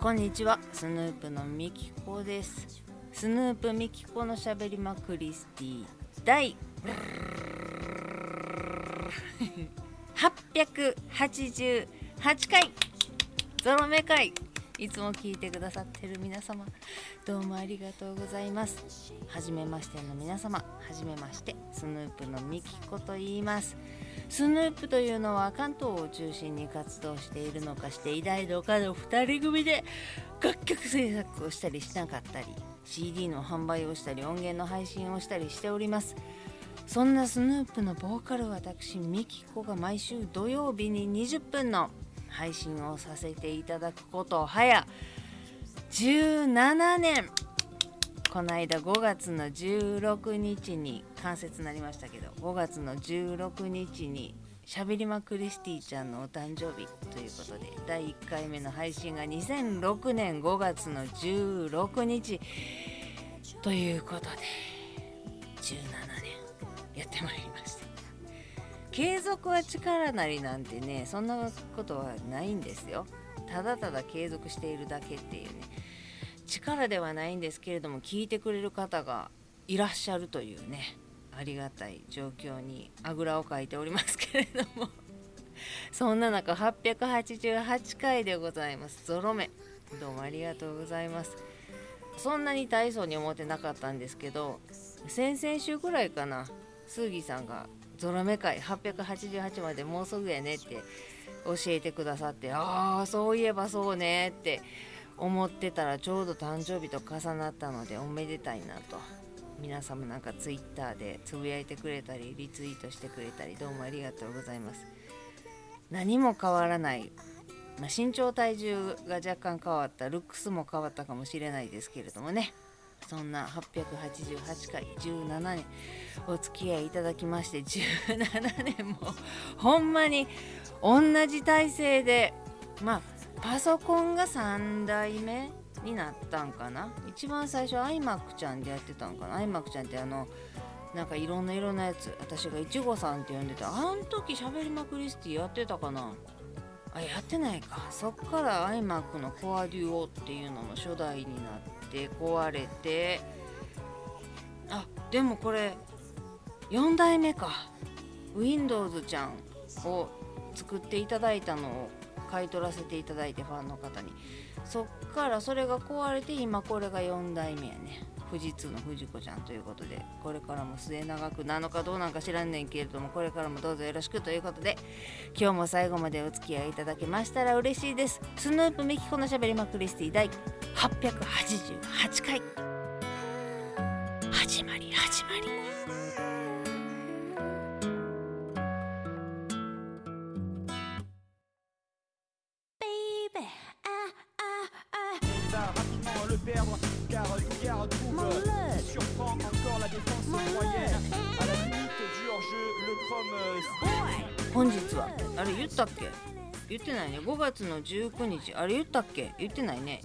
こんにちは。スヌープのみきこです。スヌープみきこのしゃべりまクリスティ第 888回。ゾロ目会いつも聞いてくださってる皆様どうもありがとうございます。はじめましての皆様はじめましてスヌープのみきこと言います。スヌープというのは関東を中心に活動しているのかして偉大のかの2人組で楽曲制作をしたりしなかったり CD の販売をしたり音源の配信をしたりしております。そんなスヌープのボーカル私ミキコが毎週土曜日に20分の配信をさせていただくこと早17年。この間5月の16日に関節になりましたけど5月の16日にしゃべりまクリスティちゃんのお誕生日ということで第1回目の配信が2006年5月の16日。ということで17年やってまいりました。継続は力なりなんてねそんなことはないんですよ。ただただ継続しているだけっていうね。力ではないんですけれども聞いてくれる方がいらっしゃるというねありがたい状況にあぐらをかいておりますけれども。そんな中888回でございます。ゾロ目。どうもありがとうございます。そんなに大層に思ってなかったんですけど先々週ぐらいかなスーギーさんがゾロ目会888までもうすぐやねって教えてくださってああそういえばそうねって思ってたらちょうど誕生日と重なったのでおめでたいなと。皆様なんかツイッターでつぶやいてくれたりリツイートしてくれたりどうもありがとうございます。何も変わらない、まあ、身長体重が若干変わった。ルックスも変わったかもしれないですけれどもね。そんな888回17年お付き合いいただきまして17年もほんまに同じ体制でまあパソコンが3代目になったんかな。一番最初 iMac ちゃんでやってたんかな。iMac ちゃんってあのなんかいろんな色のやつ私がいちごさんって呼んでた。あん時しゃべりまくりスティやってたかな。あやってないか。そっから iMac のコアデュオっていうのの初代になって。て壊れてあでもこれ4代目か。Windows ちゃんを作っていただいたのを買い取らせていただいてファンの方に。そっからそれが壊れて今これが4代目やね。富士通の藤子ちゃんということで。これからも末永くなのかどうなんか知らんねんけれどもこれからもどうぞよろしくということで。今日も最後までお付き合いいただけましたら嬉しいです。スヌープミキコのしゃべりまくりスティ第888回。本日は。あれ言ったっけ？言ってないね。5月の19日。あれ言ったっけ？言ってないね。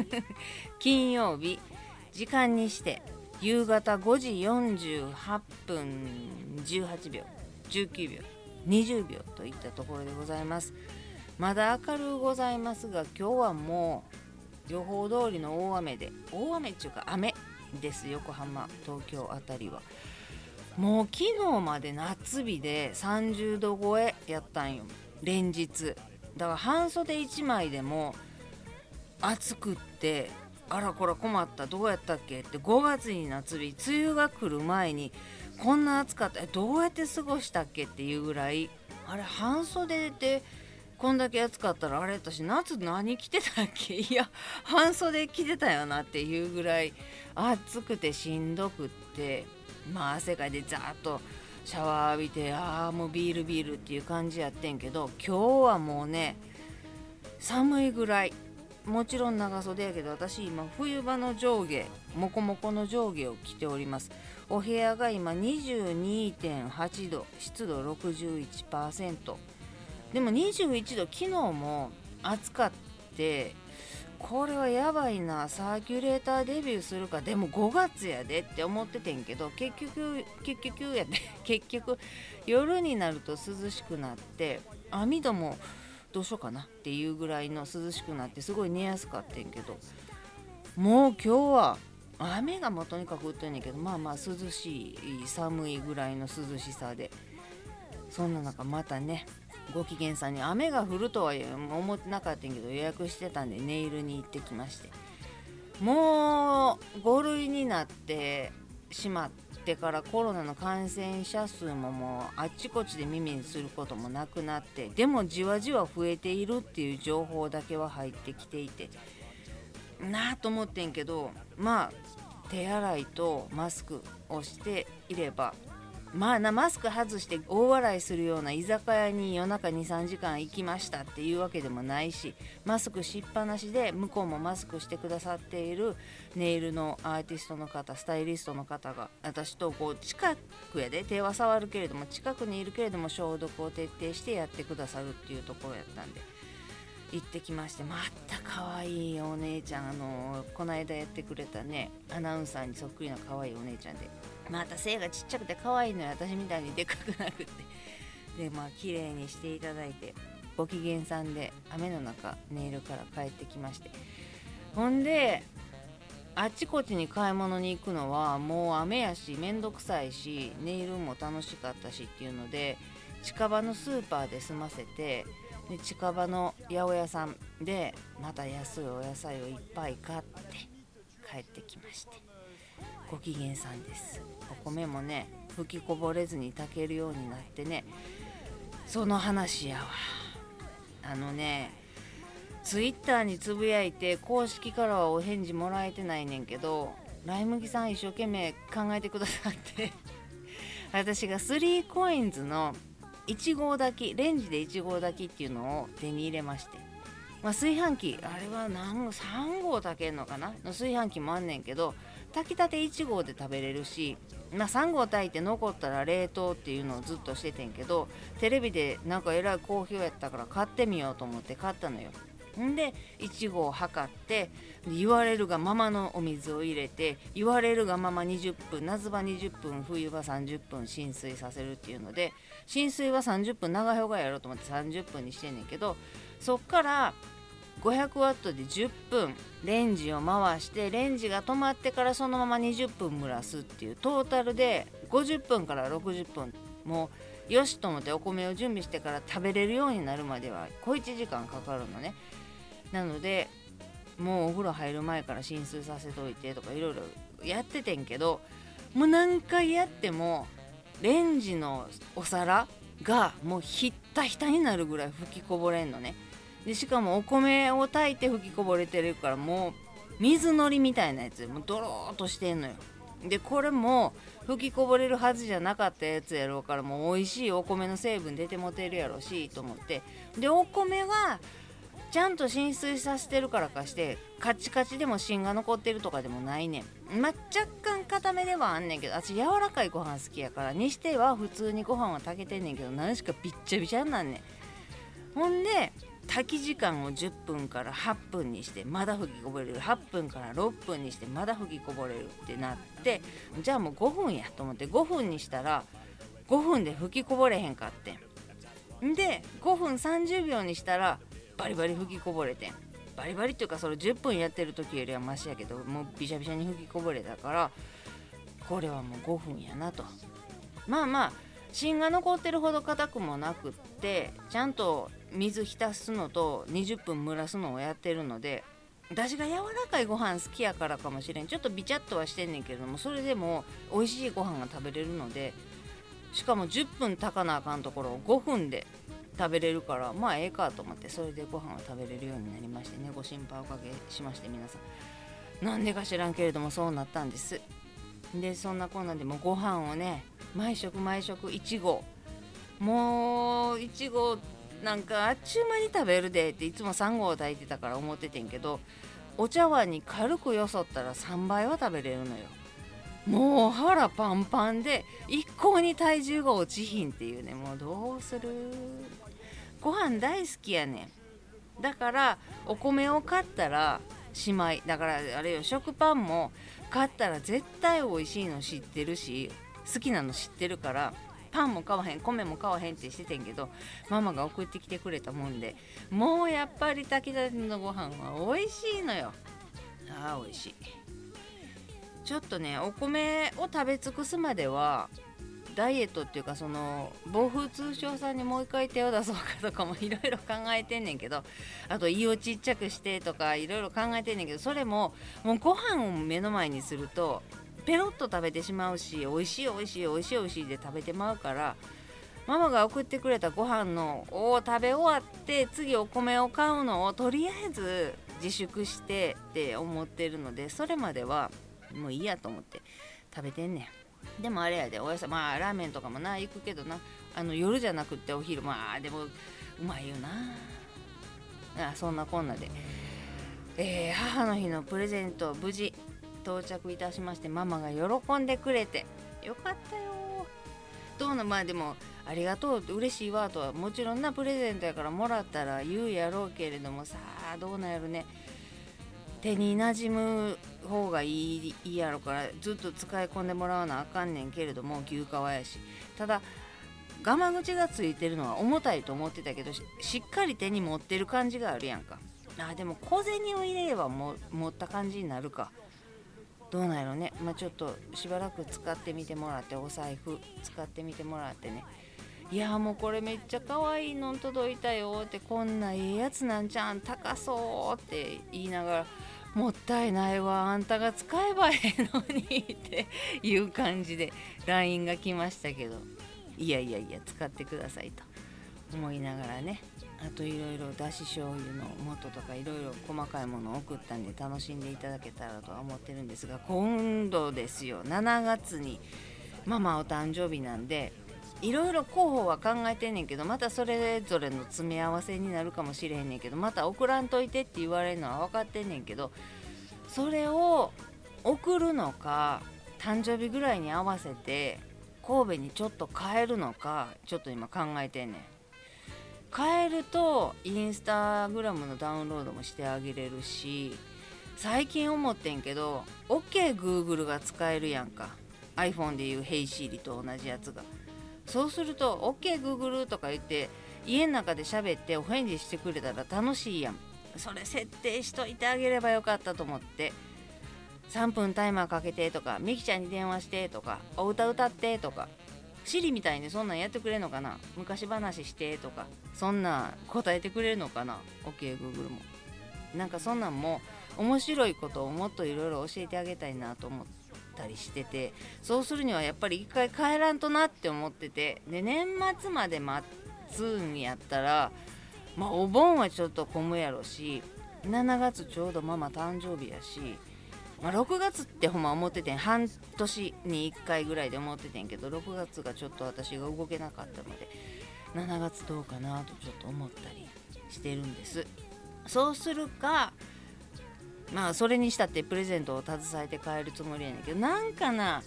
金曜日。時間にして。夕方5時48分18秒。19秒。20秒といったところでございます。まだ明るうございますが今日はもう予報通りの大雨で。大雨っていうか雨です。横浜東京あたりは。もう昨日まで夏日で30度超えやったんよ。連日。だから半袖1枚でも暑くってあらこら困ったどうやったっけ？って5月に夏日。梅雨が来る前にこんな暑かった。えどうやって過ごしたっけ？っていうぐらい。あれ半袖でこんだけ暑かったらあれ私夏何着てたっけ？いや半袖着てたよなっていうぐらい暑くてしんどくって。まあ汗かいてザーッとシャワー浴びてああもうビールビールっていう感じやってんけど今日はもうね寒いぐらいもちろん長袖やけど私今冬場の上下モコモコの上下を着ております。お部屋が今22.8度湿度61%でも21度昨日も暑かってこれはやばいな。サーキュレーターデビューするか。でも5月やでって思っててんけど結局結局やで。結局夜になると涼しくなって網戸もどうしようかなっていうぐらいの涼しくなってすごい寝やすかったんけど。もう今日は雨がもとにかく降ってんねんけどまあまあ涼しい寒いぐらいの涼しさで。そんな中またねご機嫌さんに雨が降るとは思ってなかったけど予約してたんでネイルに行ってきまして。もう5類になってしまってからコロナの感染者数ももうあっちこっちで耳にすることもなくなってでもじわじわ増えているっていう情報だけは入ってきていて。なあと思ってんけどまあ手洗いとマスクをしていればまあなマスク外して大笑いするような居酒屋に夜中23時間行きましたっていうわけでもないしマスクしっぱなしで向こうもマスクしてくださっているネイルのアーティストの方スタイリストの方が私とこう近くやで手は触るけれども近くにいるけれども消毒を徹底してやってくださるっていうところやったんで行ってきましてまた可愛いお姉ちゃんあのこの間やってくれたねアナウンサーにそっくりな可愛いお姉ちゃんでまた背がちっちゃくて可愛いのよ私みたいにでかくなくって。でまあ綺麗にしていただいてご機嫌さんで雨の中ネイルから帰ってきまして。ほんであちこちに買い物に行くのはもう雨やしめんどくさいしネイルも楽しかったしっていうので近場のスーパーで済ませてで近場の八百屋さんでまた安いお野菜をいっぱい買って帰ってきまして。ご機嫌さんです。お米もね吹きこぼれずに炊けるようになってねその話やわ。あのねツイッターにつぶやいて公式からはお返事もらえてないねんけどライ麦さん一生懸命考えてくださって私が 3COINS の1号炊きレンジで1号炊きっていうのを手に入れまして、まあ、炊飯器あれは何3合炊けんのかなの炊飯器もあんねんけど炊きたて1合で食べれるし、まあ、3合炊いて残ったら冷凍っていうのをずっとしててんけどテレビでなんかえらい好評やったから買ってみようと思って買ったのよ。んで1合測って言われるがままのお水を入れて言われるがまま20分夏場20分冬場30分浸水させるっていうので浸水は30分長い方がやろうと思って30分にしてんねんけどそっから500ワットで10分レンジを回してレンジが止まってからそのまま20分蒸らすっていうトータルで50分から60分もうよしと思ってお米を準備してから食べれるようになるまでは小1時間かかるのね。なのでもうお風呂入る前から浸水させといてとかいろいろやっててんけどもう何回やってもレンジのお皿がもうひったひたになるぐらい吹きこぼれんのね。でしかもお米を炊いて吹きこぼれてるからもう水のりみたいなやつもうドローっとしてんのよ。でこれも吹きこぼれるはずじゃなかったやつやろうからもう美味しいお米の成分出てもてるやろしと思って。でお米はちゃんと浸水させてるからかしてカチカチでも芯が残ってるとかでもないねん。まあ、若干固めではあんねんけど私柔らかいご飯好きやからにしては普通にご飯は炊けてんねんけど何しかびっちゃびちゃになんねん。ほんで炊き時間を10分から8分にしてまだ吹きこぼれる。8分から6分にしてまだ吹きこぼれるってなってじゃあもう5分やと思って5分にしたら5分で吹きこぼれへんかってん。で5分30秒にしたらバリバリ吹きこぼれてん。バリバリっていうかそれ10分やってる時よりはマシやけどもうびしゃびしゃに吹きこぼれたからこれはもう5分やなと。まあまあ芯が残ってるほど硬くもなくってちゃんと水浸すのと20分蒸らすのをやってるので私が柔らかいご飯好きやからかもしれん。ちょっとビチャッとはしてんねんけれどもそれでも美味しいご飯が食べれるのでしかも10分炊かなあかんところを5分で食べれるからまあええかと思ってそれでご飯を食べれるようになりましてねご心配おかけしまして皆さん。なんでか知らんけれどもそうなったんです。でそんなこんなんでもご飯をね毎食毎食1合もう1合なんかあっちゅう間に食べるでっていつも3合炊いてたから思っててんけどお茶碗に軽くよそったら3倍は食べれるのよ。もう腹パンパンで一向に体重が落ちひんっていうね。もうどうする？ご飯大好きやねん。だからお米を買ったらしまい。だからあれよ食パンも買ったら絶対美味しいの知ってるし好きなの知ってるからパンも買わへん米も買わへんってしててんけどママが送ってきてくれたもんでもうやっぱり炊きたてのご飯は美味しいのよ。あー美味しい。ちょっとねお米を食べ尽くすまではダイエットっていうかその暴風通商さんにもう一回手を出そうかとかもいろいろ考えてんねんけどあと胃をちっちゃくしてとかいろいろ考えてんねんけどそれももうご飯を目の前にするとペロッと食べてしまうし美味しい美味しい美味しい美味しいで食べてまうからママが送ってくれたご飯のを食べ終わって次お米を買うのをとりあえず自粛してって思ってるのでそれまではもういいやと思って食べてんねん。でもあれやでおやさまあラーメンとかもな行くけどなあの夜じゃなくってお昼まあでもうまいよな。あそんなこんなで、えー母の日のプレゼント無事。到着いたしましてママが喜んでくれて。よかったよ。どうなまあでもありがとう嬉しいわとはもちろんなプレゼントやからもらったら言うやろうけれどもさあどうなんやろね。手に馴染む方がいいいいやろからずっと使い込んでもらわなあかんねんけれども牛革やし。ただ我慢口がついてるのは重たいと思ってたけどししっかり手に持ってる感じがあるやんか。あでも小銭を入れればも持った感じになるか。どうなんやろね。まあちょっとしばらく使ってみてもらってお財布使ってみてもらってね。いやもうこれめっちゃ可愛いの届いたよってこんなええやつなんじゃん高そうって言いながらもったいないわあんたが使えばええのにっていう感じで LINE が来ましたけど。いやいやいや使ってくださいと思いながらね。あといろいろだし醤油の素とかいろいろ細かいものを送ったんで楽しんでいただけたらとは思ってるんですが今度ですよ7月にママお誕生日なんでいろいろ候補は考えてんねんけどまたそれぞれの詰め合わせになるかもしれへんねんけどまた送らんといてって言われるのは分かってんねんけどそれを送るのか誕生日ぐらいに合わせて神戸にちょっと変えるのかちょっと今考えてんねん。変えるとインスタグラムのダウンロードもしてあげれるし最近思ってんけど OKGoogle が使えるやんか。iPhone でいう Hey Siri と同じやつが。そうすると OKGoogle とか言って家の中で喋ってお返事してくれたら楽しいやん。それ設定しといてあげればよかったと思って。3分タイマーかけてとかミキちゃんに電話してとかお歌歌ってとか。シリみたいにそんなんやってくれるのかな？昔話してとか。そんな答えてくれるのかな？OKGoogle も。なんかそんなんも面白いことをもっといろいろ教えてあげたいなと思ったりしてて。そうするにはやっぱり一回帰らんとなって思ってて。で年末まで待つんやったらまあお盆はちょっと混むやろし7月ちょうどママ誕生日やしまあ、6月ってほんま思っててん。半年に1回ぐらいで思っててんけど6月がちょっと私が動けなかったので7月どうかなとちょっと思ったりしてるんです。そうするかまあそれにしたってプレゼントを携えて帰るつもりやねんけどなんかな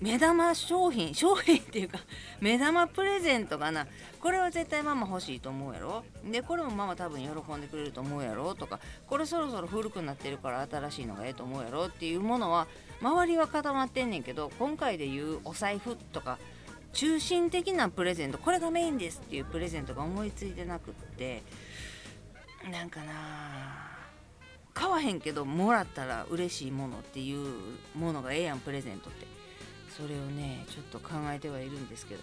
目玉商品 商品っていうか目玉プレゼントかな。これは絶対ママ欲しいと思うやろ。でこれもママ多分喜んでくれると思うやろ。とかこれそろそろ古くなってるから新しいのがええと思うやろ。っていうものは周りは固まってんねんけど今回で言うお財布とか中心的なプレゼントこれがメインです。っていうプレゼントが思いついてなくってなんかな買わへんけどもらったら嬉しいものっていうものがええやんプレゼントって。それをねちょっと考えてはいるんですけど。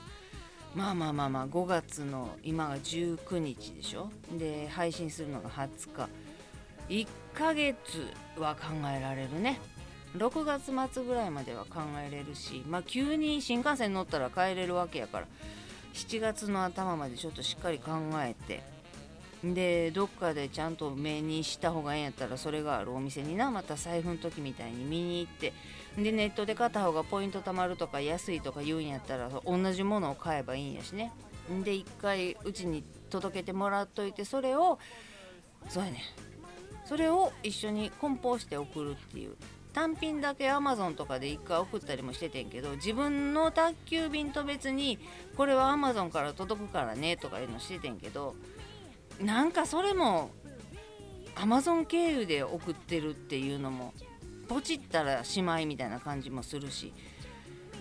まあまあまあまあ5月の今が19日でしょ。で配信するのが20日。1ヶ月は考えられるね。6月末ぐらいまでは考えれるしまあ急に新幹線乗ったら帰れるわけやから7月の頭までちょっとしっかり考えて。でどっかでちゃんと目にした方がええんやったらそれがあるお店にな。また財布の時みたいに見に行って。でネットで買った方がポイント貯まるとか安いとか言うんやったら同じものを買えばいいんやしね。で一回うちに届けてもらっといてそれをそうやねそれを一緒に梱包して送るっていう。単品だけ Amazon とかで一回送ったりもしててんけど自分の宅急便と別にこれは Amazon から届くからねとかいうのしててんけどなんかそれも Amazon 経由で送ってるっていうのもポチったらしまいみたいな感じもするし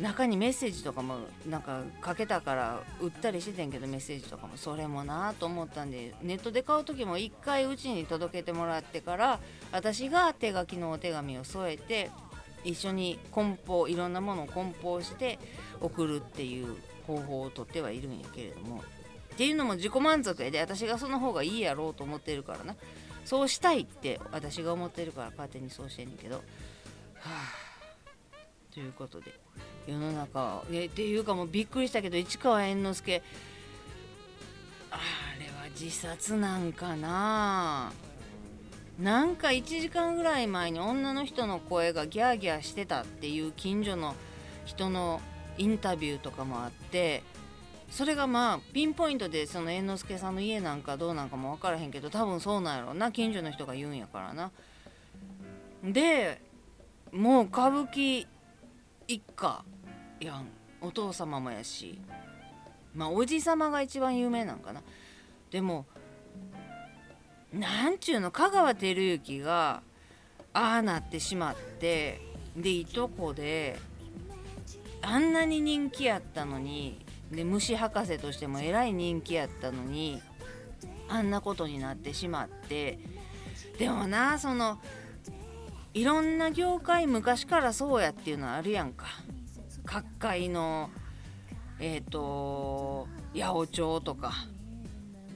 中にメッセージとかもなんかかけたから売ったりしててんけどメッセージとかもそれもなと思ったんでネットで買う時も1回うちに届けてもらってから私が手書きのお手紙を添えて一緒に梱包いろんなものを梱包して送るっていう方法をとってはいるんやけれどもっていうのも自己満足で。私がその方がいいやろうと思ってるからな。そうしたいって私が思ってるから勝手にそうしてんねんけど。はあということで。世の中えっていうかもうびっくりしたけど市川猿之助。あれは自殺なんかな。なんか1時間ぐらい前に女の人の声がギャーギャーしてたっていう近所の人のインタビューとかもあって。それがまあピンポイントでその猿之助さんの家なんかどうなんかも分からへんけど多分そうなんやろな。近所の人が言うんやからな。でもう歌舞伎一家やん。お父様もやし。まあおじ様が一番有名なんかな。でもなんちゅうの香川照之がああなってしまってでいとこであんなに人気やったのにで虫博士としてもえらい人気やったのにあんなことになってしまって。でもなそのいろんな業界昔からそうやっていうのはあるやんか。各界のえっ、ー、と八百長とか。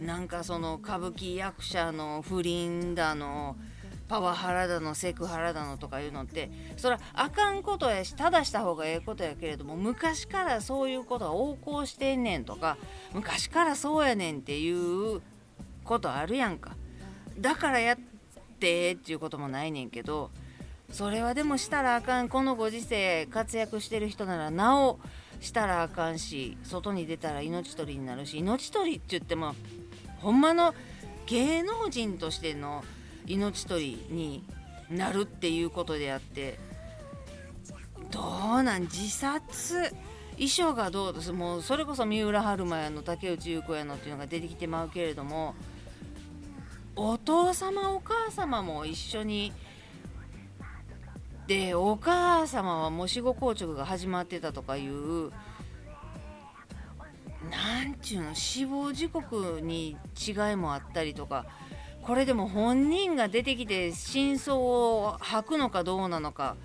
なんかその歌舞伎役者の不倫だのパワハラだのセクハラだのとかいうのってそらあかんことやしただした方がええことやけれども昔からそういうことが横行してんねんとか昔からそうやねんっていうことあるやんか。だからやってっていうこともないねんけどそれはでもしたらあかんこのご時世活躍してる人ならなおしたらあかんし外に出たら命取りになるし命取りって言ってもほんまの芸能人としての命取りになるっていうことであってどうなん自殺？衣装がどうです？もうそれこそ三浦春馬やの竹内優子やのっていうのが出てきてまうけれどもお父様お母様も一緒にでお母様はもしご硬直が始まってたとかいうなんちゅうの死亡時刻に違いもあったりとかこれでも本人が出てきて真相を吐くのかどうなのか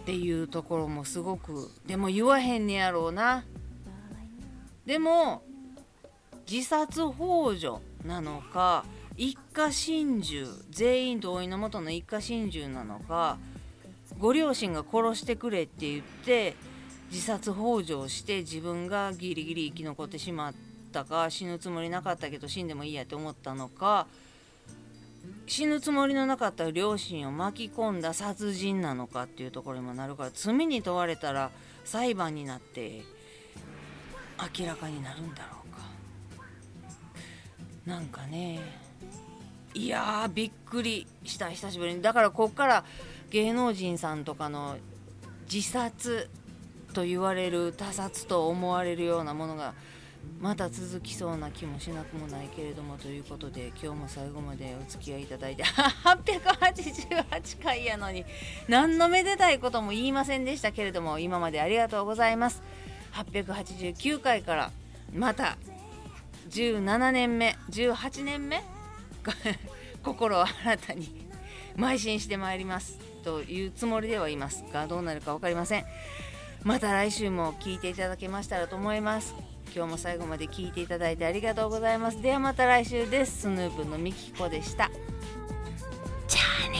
っていうところもすごくでも言わへんねやろうな。でも自殺幇助なのか一家心中全員同意のもとの一家心中なのかご両親が殺してくれって言って自殺幇助をして自分がギリギリ生き残ってしまったか死ぬつもりなかったけど死んでもいいやって思ったのか死ぬつもりのなかった両親を巻き込んだ殺人なのかっていうところにもなるから罪に問われたら裁判になって明らかになるんだろうか。なんかねいやびっくりした。久しぶりに。だからこっから芸能人さんとかの自殺と言われる他殺と思われるようなものがまた続きそうな気もしなくもないけれどもということで今日も最後までお付き合いいただいて 888回やのに何のめでたいことも言いませんでしたけれども今までありがとうございます。889回からまた17年目18年目 心を新たに邁進してまいります。というつもりではいますがどうなるか分かりません。また来週も聞いていただけましたらと思います。今日も最後まで聞いていただいてありがとうございます。ではまた来週です。スヌープのみきこでした。じゃあね。